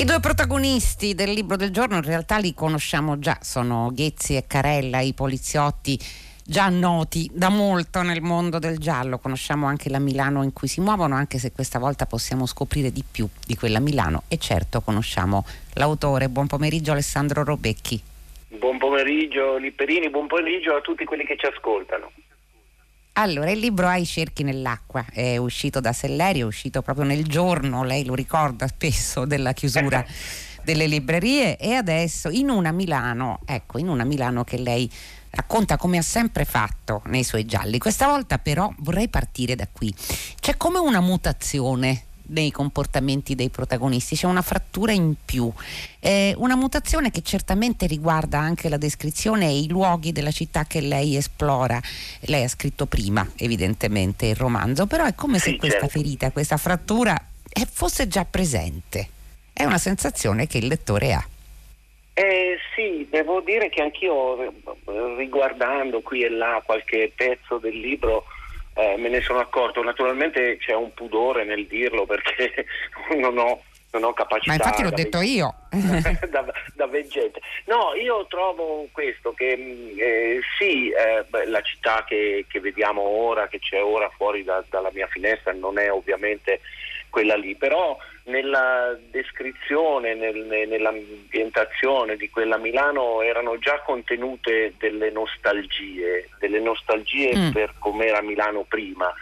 I due protagonisti del libro del giorno in realtà li conosciamo già, sono Ghezzi e Carella, i poliziotti già noti da molto nel mondo del giallo, conosciamo anche la Milano in cui si muovono, anche se questa volta possiamo scoprire di più di quella Milano e certo conosciamo l'autore. Buon pomeriggio Alessandro Robecchi. Buon pomeriggio Lipperini, buon pomeriggio a tutti quelli che ci ascoltano. Allora, il libro Ha i cerchi nell'acqua è uscito da Sellerio, è uscito proprio nel giorno, lei lo ricorda spesso, della chiusura delle librerie e adesso in una Milano, ecco, in una Milano che lei racconta come ha sempre fatto nei suoi gialli. Questa volta però vorrei partire da qui. C'è come una mutazione nei comportamenti dei protagonisti, c'è una frattura in più, eh, una mutazione che certamente riguarda anche la descrizione e i luoghi della città che lei esplora. Lei ha scritto prima, evidentemente, il romanzo, però è come se questa certo. ferita, questa frattura eh, fosse già presente. È una sensazione che il lettore ha. Eh, sì, devo dire che anch'io riguardando qui e là qualche pezzo del libro eh, me ne sono accorto. Naturalmente c'è un pudore nel dirlo perché non ho, non ho capacità. Ma infatti l'ho detto veg- io. da, da, veggente. No, io trovo questo, che mm, eh, sì, eh, beh, la città che, che, vediamo ora, che c'è ora fuori da, dalla mia finestra, non è ovviamente quella lì, però nella descrizione, nel, nell'ambientazione di quella Milano erano già contenute delle nostalgie, delle nostalgie mm. per com'era Milano prima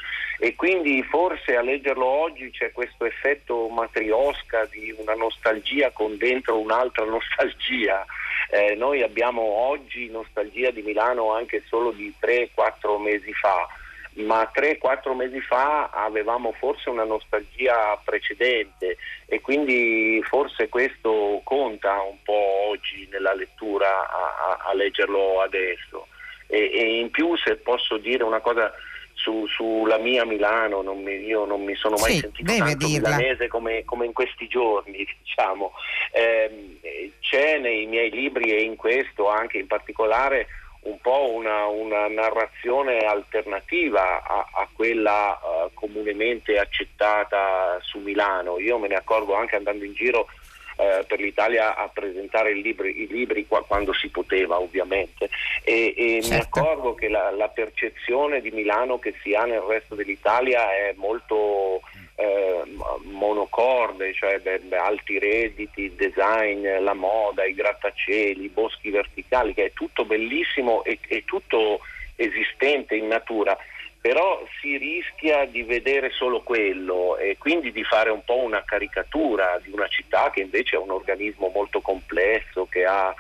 e quindi forse a leggerlo oggi c'è questo effetto matriosca di una nostalgia con dentro un'altra nostalgia. Eh, noi abbiamo oggi nostalgia di Milano anche solo di 3-4 mesi fa ma 3-4 mesi fa avevamo forse una nostalgia precedente e quindi forse questo conta un po' oggi nella lettura a, a, a leggerlo adesso. E, e, in più se posso dire una cosa su, sulla mia Milano, non mi, io non mi sono mai sì, sentito tanto dirla. milanese come, come, in questi giorni, diciamo. Eh, c'è nei miei libri e in questo anche in particolare un po' una, una narrazione alternativa a, a quella uh, comunemente accettata su Milano. Io me ne accorgo anche andando in giro uh, per l'Italia a presentare i libri, i libri qua, quando si poteva ovviamente e, e certo. mi accorgo che la, la percezione di Milano che si ha nel resto dell'Italia è molto eh, monocorde, cioè beh, alti redditi, design, la moda, i grattacieli, i boschi verticali, che è tutto bellissimo e, e tutto esistente in natura però si rischia di vedere solo quello e quindi di fare un po' una caricatura di una città che invece è un organismo molto complesso, che ha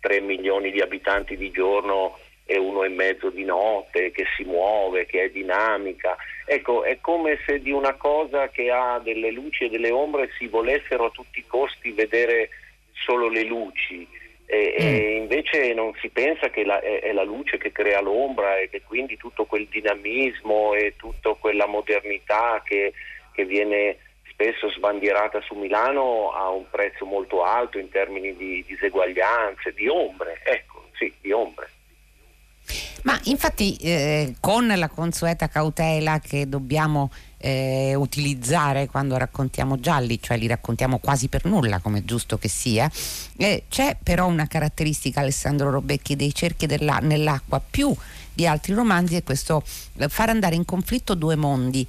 3 milioni di abitanti di giorno e uno e mezzo di notte, che si muove, che è dinamica. Ecco, è come se di una cosa che ha delle luci e delle ombre si volessero a tutti i costi vedere solo le luci. E, mm. e invece non si pensa che la, è, è, la luce che crea l'ombra e che quindi tutto quel dinamismo e tutta quella modernità che, che viene spesso sbandierata su Milano ha un prezzo molto alto in termini di diseguaglianze, di ombre, ecco, sì, di ombre. Ma infatti eh, con la consueta cautela che dobbiamo eh, utilizzare quando raccontiamo gialli, cioè li raccontiamo quasi per nulla, come è giusto che sia, eh, c'è però una caratteristica Alessandro Robecchi dei cerchi nell'acqua più di altri romanzi è questo eh, far andare in conflitto due mondi.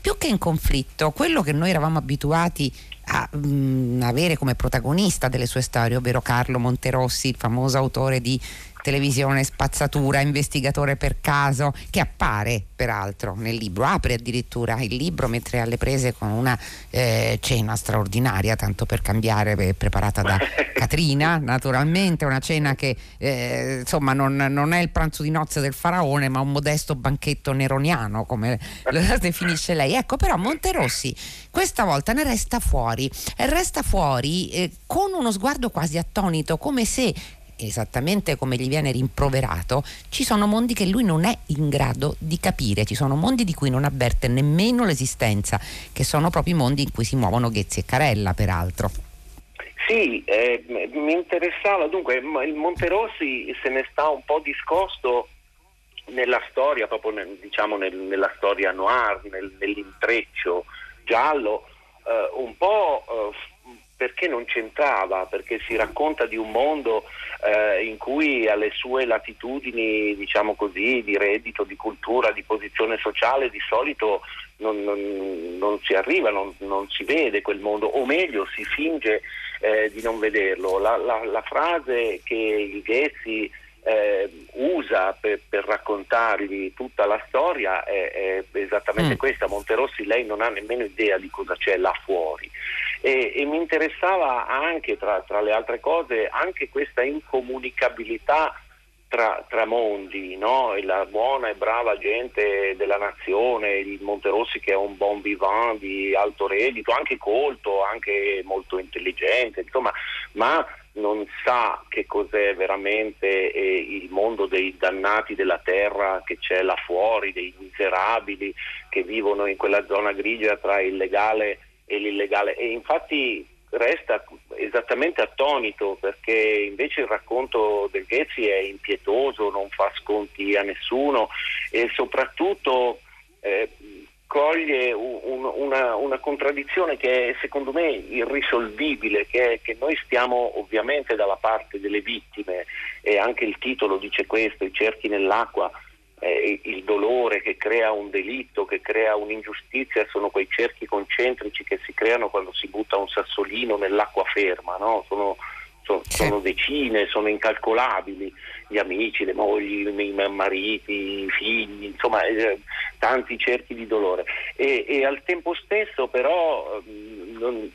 Più che in conflitto, quello che noi eravamo abituati a mh, mm, avere come protagonista delle sue storie, ovvero Carlo Monterossi, il famoso autore di televisione spazzatura, investigatore per caso, che appare peraltro nel libro, apre addirittura il libro mentre alle prese con una eh, cena straordinaria, tanto per cambiare, eh, preparata da Catrina, naturalmente, una cena che eh, insomma non, non, è il pranzo di nozze del faraone, ma un modesto banchetto neroniano, come lo definisce lei. Ecco, però Monterossi questa volta ne resta fuori, e resta fuori eh, con uno sguardo quasi attonito, come se esattamente come gli viene rimproverato, ci sono mondi che lui non è in grado di capire, ci sono mondi di cui non avverte nemmeno l'esistenza, che sono proprio i mondi in cui si muovono Ghezzi e Carella, peraltro. Sì, eh, mi interessava, dunque il Monterossi se ne sta un po' discosto nella storia, proprio nel, diciamo nel, nella storia noir, nel, nell'intreccio giallo, eh, un po' eh, perché non c'entrava, perché si racconta di un mondo eh, in cui alle sue latitudini, diciamo così, di reddito, di cultura, di posizione sociale, di solito non, non, non si arriva, non, non, si vede quel mondo, o meglio si finge eh, di non vederlo. La, la, la frase che il Ghezzi eh, usa per, per, raccontargli tutta la storia è, è esattamente mm. questa. Monterossi lei non ha nemmeno idea di cosa c'è là fuori. E, e mi interessava anche, tra, tra, le altre cose, anche questa incomunicabilità tra, tra mondi, no? la buona e brava gente della nazione, il Monterossi che è un bon vivant di alto reddito, anche colto, anche molto intelligente, insomma, ma non sa che cos'è veramente eh, il mondo dei dannati della terra che c'è là fuori, dei miserabili che vivono in quella zona grigia tra il legale e l'illegale. E infatti resta esattamente attonito perché invece il racconto del Ghezzi è impietoso, non fa sconti a nessuno e soprattutto eh, coglie un, una, una, contraddizione che è secondo me irrisolvibile, che è che noi stiamo ovviamente dalla parte delle vittime e anche il titolo dice questo, i cerchi nell'acqua, eh, il dolore che crea un delitto, che crea un'ingiustizia, sono quei cerchi concentrici che si creano quando si butta un sassolino nell'acqua ferma, no? sono, sono, sono, decine, sono incalcolabili, gli amici, le mogli, i mariti, i figli, insomma eh, tanti cerchi di dolore. E, e al tempo stesso però... Mm, non,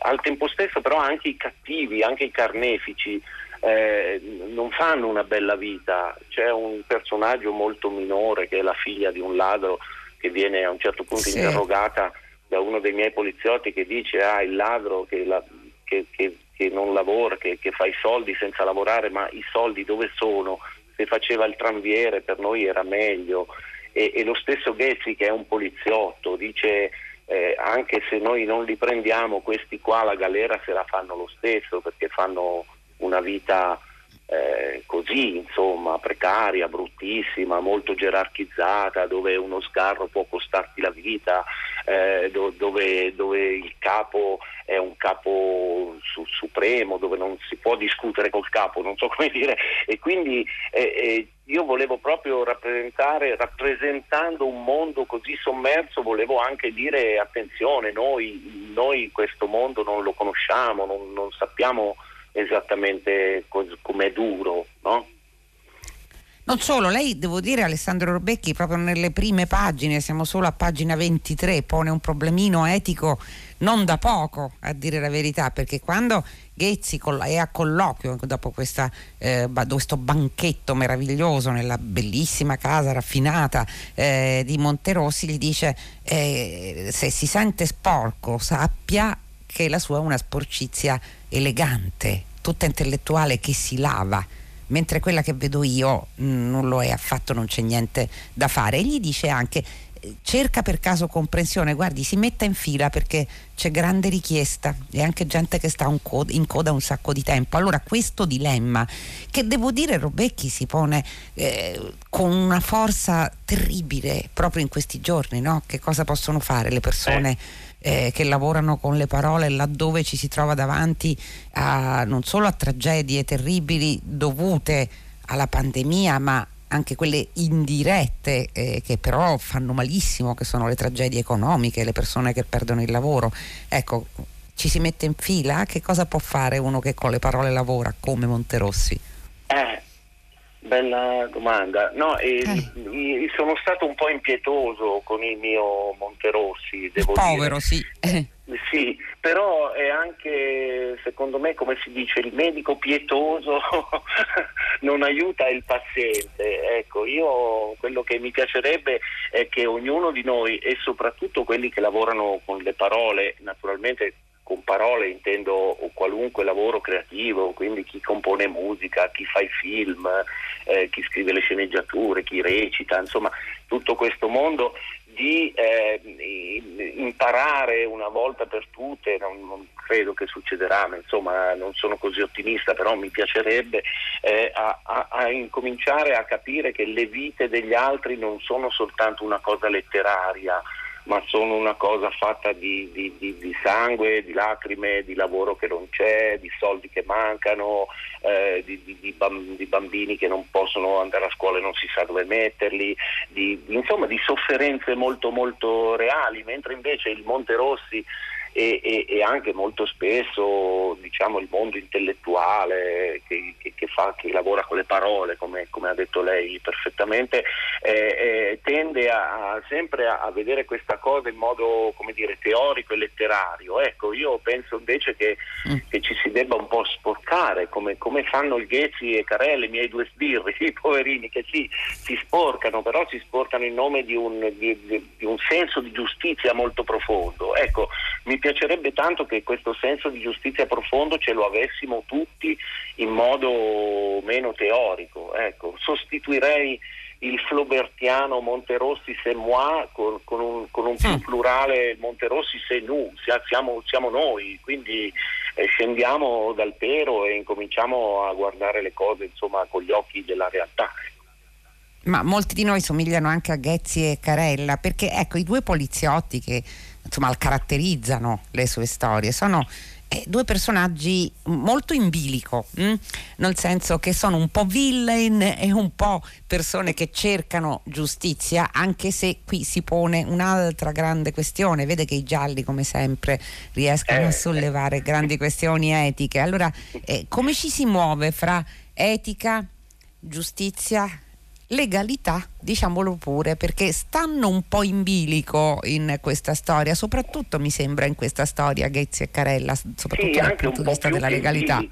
al tempo stesso però anche i cattivi, anche i carnefici eh, non fanno una bella vita. C'è un personaggio molto minore che è la figlia di un ladro che viene a un certo punto sì. interrogata da uno dei miei poliziotti che dice ah il ladro che, la, che, che, che non lavora, che, fa i soldi senza lavorare, ma i soldi dove sono? Se faceva il tranviere per noi era meglio. E, e lo stesso Ghezzi che è un poliziotto dice eh, anche se noi non li prendiamo questi qua la galera se la fanno lo stesso perché fanno una vita eh, così, insomma, precaria, bruttissima, molto gerarchizzata, dove uno sgarro può costarti la vita, eh, do, dove, dove, il capo è un capo su, supremo, dove non si può discutere col capo, non so come dire. E quindi eh, eh, io volevo proprio rappresentare, rappresentando un mondo così sommerso, volevo anche dire attenzione, noi, noi questo mondo non lo conosciamo, non, non sappiamo esattamente com'è duro, no? Non solo, lei devo dire Alessandro Robecchi proprio nelle prime pagine, siamo solo a pagina 23, pone un problemino etico non da poco a dire la verità, perché quando Ghezzi è a colloquio dopo questa, eh, questo banchetto meraviglioso nella bellissima casa raffinata eh, di Monterossi, gli dice eh, se si sente sporco sappia che la sua è una sporcizia elegante, tutta intellettuale che si lava mentre quella che vedo io mm, non lo è affatto, non c'è niente da fare. E gli dice anche eh, cerca per caso comprensione, guardi, si metta in fila perché c'è grande richiesta e anche gente che sta in coda un sacco di tempo. Allora questo dilemma, che devo dire Robecchi si pone eh, con una forza terribile proprio in questi giorni, no? Che cosa possono fare le persone? Eh eh, che lavorano con le parole laddove ci si trova davanti a, non solo a tragedie terribili dovute alla pandemia, ma anche quelle indirette eh, che però fanno malissimo, che sono le tragedie economiche, le persone che perdono il lavoro. Ecco, ci si mette in fila? Che cosa può fare uno che con le parole lavora come Monterossi? Eh, Bella domanda. No, eh. sono stato un po' impietoso con il mio Monterossi, devo Povero, dire. sì. Sì, però è anche, secondo me, come si dice, il medico pietoso non aiuta il paziente. Ecco, io quello che mi piacerebbe è che ognuno di noi, e soprattutto quelli che lavorano con le parole, naturalmente con parole intendo qualunque lavoro creativo, quindi chi compone musica, chi fa i film, eh, chi scrive le sceneggiature, chi recita, insomma tutto questo mondo di eh, imparare una volta per tutte, non, non, credo che succederà, ma insomma non sono così ottimista, però mi piacerebbe eh, a, a, a incominciare a capire che le vite degli altri non sono soltanto una cosa letteraria, ma sono una cosa fatta di, di, di, di, sangue, di lacrime, di lavoro che non c'è, di soldi che mancano, eh, di, bambini che non possono andare a scuola e non si sa dove metterli, insomma di sofferenze molto molto reali, mentre invece il Monte Rossi e, e, e, anche molto spesso diciamo, il mondo intellettuale che, che, che, fa, che, lavora con le parole, come, come ha detto lei perfettamente, eh, eh, tende a, a, sempre a, a, vedere questa cosa in modo dire, teorico e letterario. Ecco, io penso invece che, mm. ci si debba un po' sporcare, come, come fanno il Ghezzi e Carelle, i miei due sbirri, i poverini, che sì, si sporcano, però si sporcano in nome di un, di, di un senso di giustizia molto profondo. Ecco, mi piace piacerebbe tanto che questo senso di giustizia profondo ce lo avessimo tutti in modo meno teorico. Ecco, sostituirei il flobertiano Monterossi c'est moi con, con, un, con un più mm. plurale Monterossi c'est nous, siamo, siamo noi, quindi eh, scendiamo dal pero e incominciamo a guardare le cose insomma, con gli occhi della realtà. Ma molti di noi somigliano anche a Ghezzi e Carella, perché ecco i due poliziotti che insomma, caratterizzano le sue storie. Sono eh, due personaggi molto in bilico, hm? nel senso che sono un po' villain e un po' persone che cercano giustizia, anche se qui si pone un'altra grande questione. Vede che i gialli, come sempre, riescono a eh. sollevare grandi questioni etiche. Allora, eh, come ci si muove fra etica, giustizia legalità, diciamolo pure, perché stanno un po' in bilico in questa storia, soprattutto mi sembra in questa storia Ghezzi e Carella, soprattutto sì, dal punto di vista della legalità.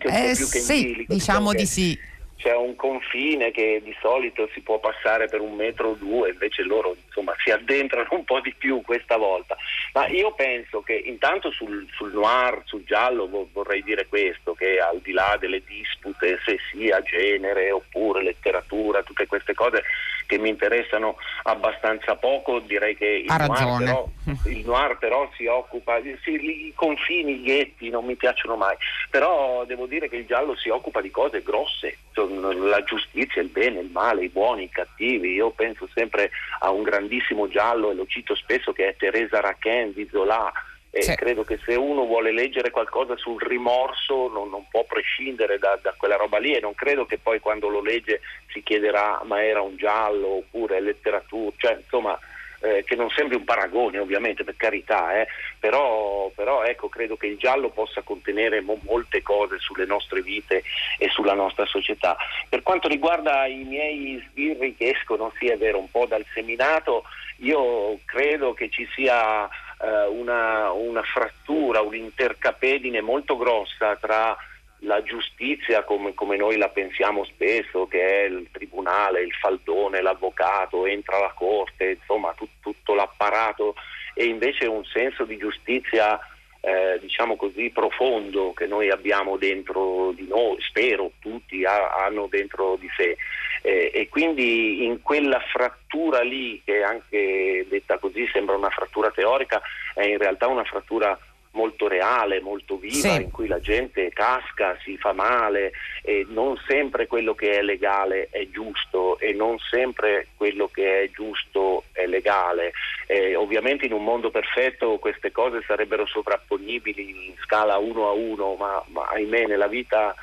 eh sì, diciamo di sì c'è un confine che di solito si può passare per un metro o due, invece loro insomma, si addentrano un po' di più questa volta. Ma io penso che intanto sul, sul noir, sul giallo vorrei dire questo, che al di là delle dispute, se sia genere oppure letteratura, tutte queste cose che mi interessano abbastanza poco, direi che il, noir però, il noir però, si occupa, sì, i confini, i ghetti non mi piacciono mai, però devo dire che il giallo si occupa di cose grosse, la giustizia, il bene, il male, i buoni, i cattivi. Io penso sempre a un grandissimo giallo e lo cito spesso che è Teresa Raquin di Zola. E sì. credo che se uno vuole leggere qualcosa sul rimorso non, non può prescindere da, da, quella roba lì e non credo che poi quando lo legge si chiederà ma era un giallo oppure letteratura, cioè insomma eh, che non sembri un paragone ovviamente per carità, eh, però, però, ecco, credo che il giallo possa contenere mo- molte cose sulle nostre vite e sulla nostra società. Per quanto riguarda i miei sbirri che escono, sì è vero, un po' dal seminato, io credo che ci sia eh, una, una frattura, un'intercapedine molto grossa tra la giustizia come, come, noi la pensiamo spesso, che è il tribunale, il faldone, l'avvocato, entra la corte, insomma tut, tutto l'apparato e invece un senso di giustizia eh, diciamo così profondo che noi abbiamo dentro di noi, spero tutti ha, hanno dentro di sé. Eh, e quindi in quella frattura lì che anche detta così sembra una frattura teorica è in realtà una frattura molto reale, molto viva, sì. in cui la gente casca, si fa male e non sempre quello che è legale è giusto e non sempre quello che è giusto è legale. Eh, ovviamente in un mondo perfetto queste cose sarebbero sovrapponibili in scala uno a uno, ma, ma ahimè nella vita,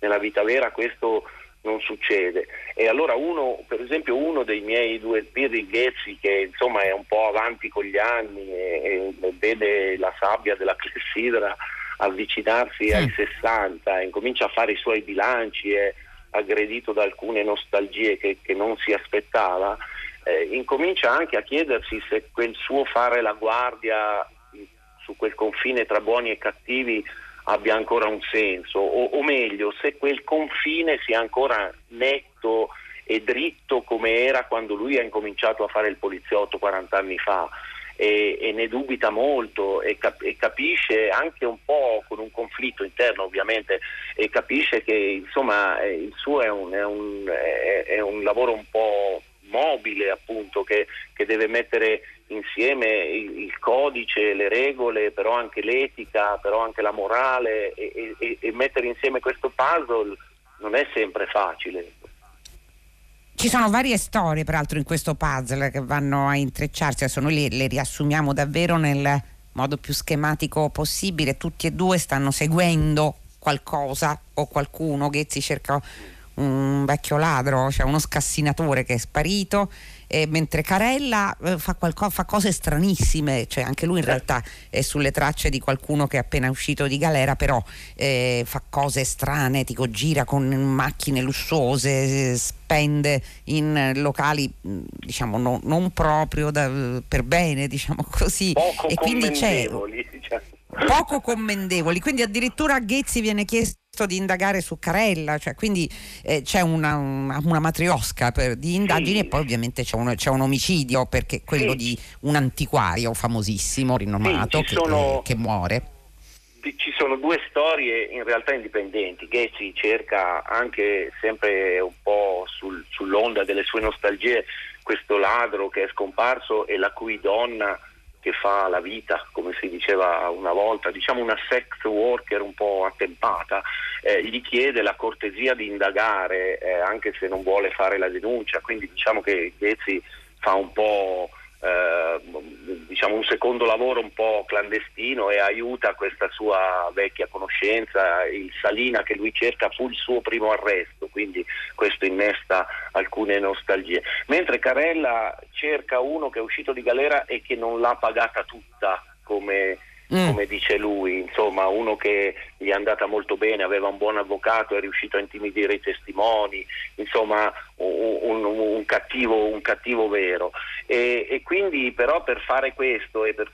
nella vita vera questo non succede. E allora uno, per esempio uno dei miei due Pirri Ghezzi che insomma è un po' avanti con gli anni e, e vede la sabbia della clessidra avvicinarsi sì. ai 60 e comincia a fare i suoi bilanci è aggredito da alcune nostalgie che, che non si aspettava, eh, incomincia anche a chiedersi se quel suo fare la guardia su quel confine tra buoni e cattivi abbia ancora un senso, o, o meglio, se quel confine sia ancora netto e dritto come era quando lui ha incominciato a fare il poliziotto 40 anni fa. E, e ne dubita molto e, cap- e, capisce anche un po' con un conflitto interno ovviamente e capisce che insomma eh, il suo è un, è un, è, è un lavoro un po' mobile appunto che, che deve mettere insieme il, il, codice, le regole, però anche l'etica, però anche la morale e, e, e mettere insieme questo puzzle non è sempre facile. Ci sono varie storie, peraltro, in questo puzzle che vanno a intrecciarsi. Adesso noi le, le riassumiamo davvero nel modo più schematico possibile. Tutti e due stanno seguendo qualcosa o qualcuno. Ghezzi cerca un vecchio ladro, cioè uno scassinatore che è sparito eh, mentre Carella eh, fa, qualco, fa, cose stranissime, cioè anche lui in realtà è sulle tracce di qualcuno che è appena uscito di galera, però eh, fa cose strane, tipo gira con macchine lussuose, spende in locali diciamo no, non proprio da, per bene, diciamo così. Poco e quindi c'è. Poco commendevoli, quindi addirittura a Ghezzi viene chiesto di indagare su Carella, cioè, quindi eh, c'è una, una, una matriosca per, di indagini sì. e poi ovviamente c'è un, c'è un, omicidio perché quello sì. di un antiquario famosissimo, rinomato, sì, che, sono... che, che muore ci sono due storie in realtà indipendenti. Ghezzi cerca anche sempre un po' sul, sull'onda delle sue nostalgie questo ladro che è scomparso e la cui donna che fa la vita, come si diceva una volta, diciamo una sex worker un po' attempata, eh, gli chiede la cortesia di indagare eh, anche se non vuole fare la denuncia, quindi diciamo che Ghezzi fa un po' eh, diciamo un secondo lavoro un po' clandestino e aiuta questa sua vecchia conoscenza, il Salina che lui cerca fu il suo primo arresto, quindi questo innesta alcune nostalgie. Mentre Carella cerca uno che è uscito di galera e che non l'ha pagata tutta come mm. come dice lui, insomma uno che gli è andata molto bene, aveva un buon avvocato, è riuscito a intimidire i testimoni, insomma un, un, cattivo, un cattivo, vero. E, e, quindi però per fare questo e per,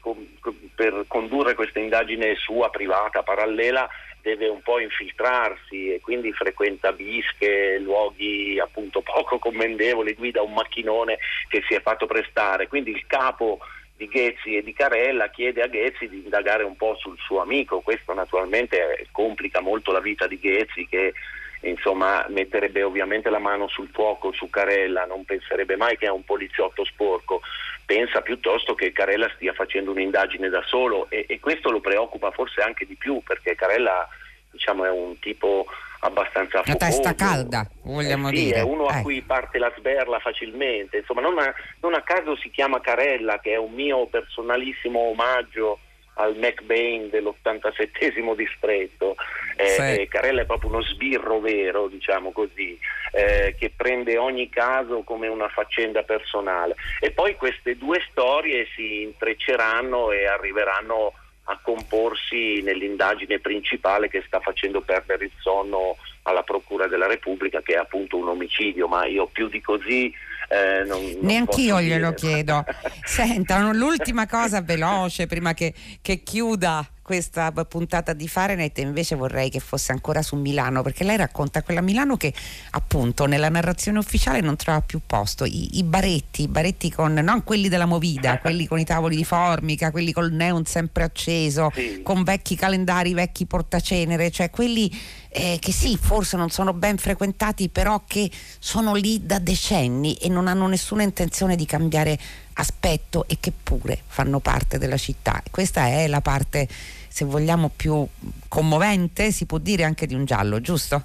per condurre questa indagine sua privata, parallela, deve un po' infiltrarsi e quindi frequenta bische, luoghi appunto poco commendevoli, guida un macchinone che si è fatto prestare. Quindi il capo di Ghezzi e di Carella chiede a Ghezzi di indagare un po' sul suo amico, questo naturalmente complica molto la vita di Ghezzi che insomma metterebbe ovviamente la mano sul fuoco su Carella, non penserebbe mai che è un poliziotto sporco, pensa piuttosto che Carella stia facendo un'indagine da solo e, e questo lo preoccupa forse anche di più perché Carella diciamo, è un tipo abbastanza focoso. Una testa calda, vogliamo eh sì, dire. È uno a eh. cui parte la sberla facilmente. Insomma, non a, non a, caso si chiama Carella, che è un mio personalissimo omaggio al McBain dell'87 distretto. Eh, sì. eh, Carella è proprio uno sbirro vero, diciamo così, eh, che prende ogni caso come una faccenda personale. E poi queste due storie si intrecceranno e arriveranno a comporsi nell'indagine principale che sta facendo perdere il sonno alla Procura della Repubblica, che è appunto un omicidio, ma io più di così eh, non, non Neanch'io glielo chiedo. Senta, l'ultima cosa veloce prima che, che chiuda questa puntata di Fahrenheit invece vorrei che fosse ancora su Milano perché lei racconta quella Milano che appunto nella narrazione ufficiale non trova più posto i, i baretti, i baretti con non quelli della Movida, quelli con i tavoli di formica, quelli col neon sempre acceso, sì. con vecchi calendari, vecchi portacenere, cioè quelli eh, che sì, forse non sono ben frequentati, però che sono lì da decenni e non hanno nessuna intenzione di cambiare aspetto e che pure fanno parte della città. Questa è la parte, se vogliamo, più commovente, si può dire anche di un giallo, giusto?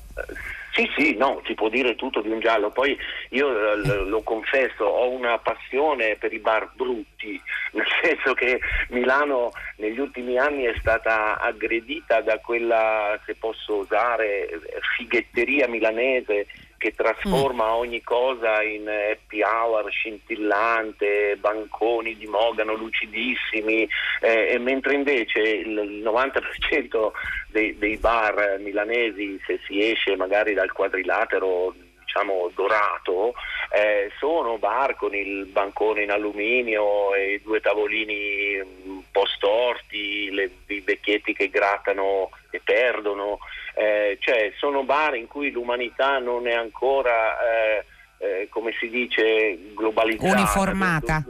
Sì, sì, no, si può dire tutto di un giallo. Poi io eh, lo confesso, ho una passione per i bar brutti, nel senso che Milano negli ultimi anni è stata aggredita da quella, se posso usare, fighetteria milanese che trasforma mm. ogni cosa in happy hour scintillante, banconi di mogano lucidissimi, eh, mentre invece il 90% dei, dei bar milanesi, se si esce magari dal quadrilatero diciamo dorato, eh, sono bar con il bancone in alluminio e i due tavolini un po' storti, le, i vecchietti che grattano e perdono, eh, cioè sono bar in cui l'umanità non è ancora, eh, eh come si dice, globalizzata. Uniformata.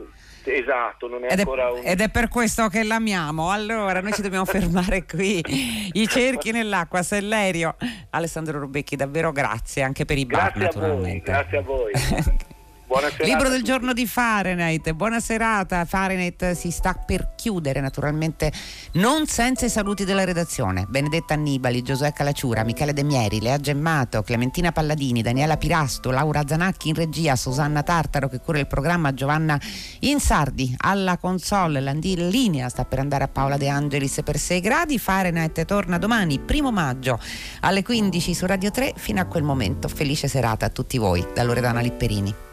Esatto, non è ed ancora è, un... ed è per questo che l'amiamo. Allora, noi ci dobbiamo fermare qui. I cerchi nell'acqua, Sellerio. Alessandro Rubecchi, davvero grazie anche per i bar, grazie naturalmente. A voi, grazie a voi. Buona serata. Libro del giorno di Fahrenheit, buona serata. Fahrenheit si sta per chiudere, naturalmente non senza i saluti della redazione. Benedetta Annibali, Giosuè Calacciura, Michele De Mieri, Lea Gemmato, Clementina Palladini, Daniela Pirasto, Laura Zanacchi in regia, Susanna Tartaro che cura il programma, Giovanna Insardi alla console, la linea sta per andare a Paola De Angelis per 6 gradi. Fahrenheit torna domani, primo maggio alle 15 su Radio 3 fino a quel momento. Felice serata a tutti voi da Loredana Lipperini.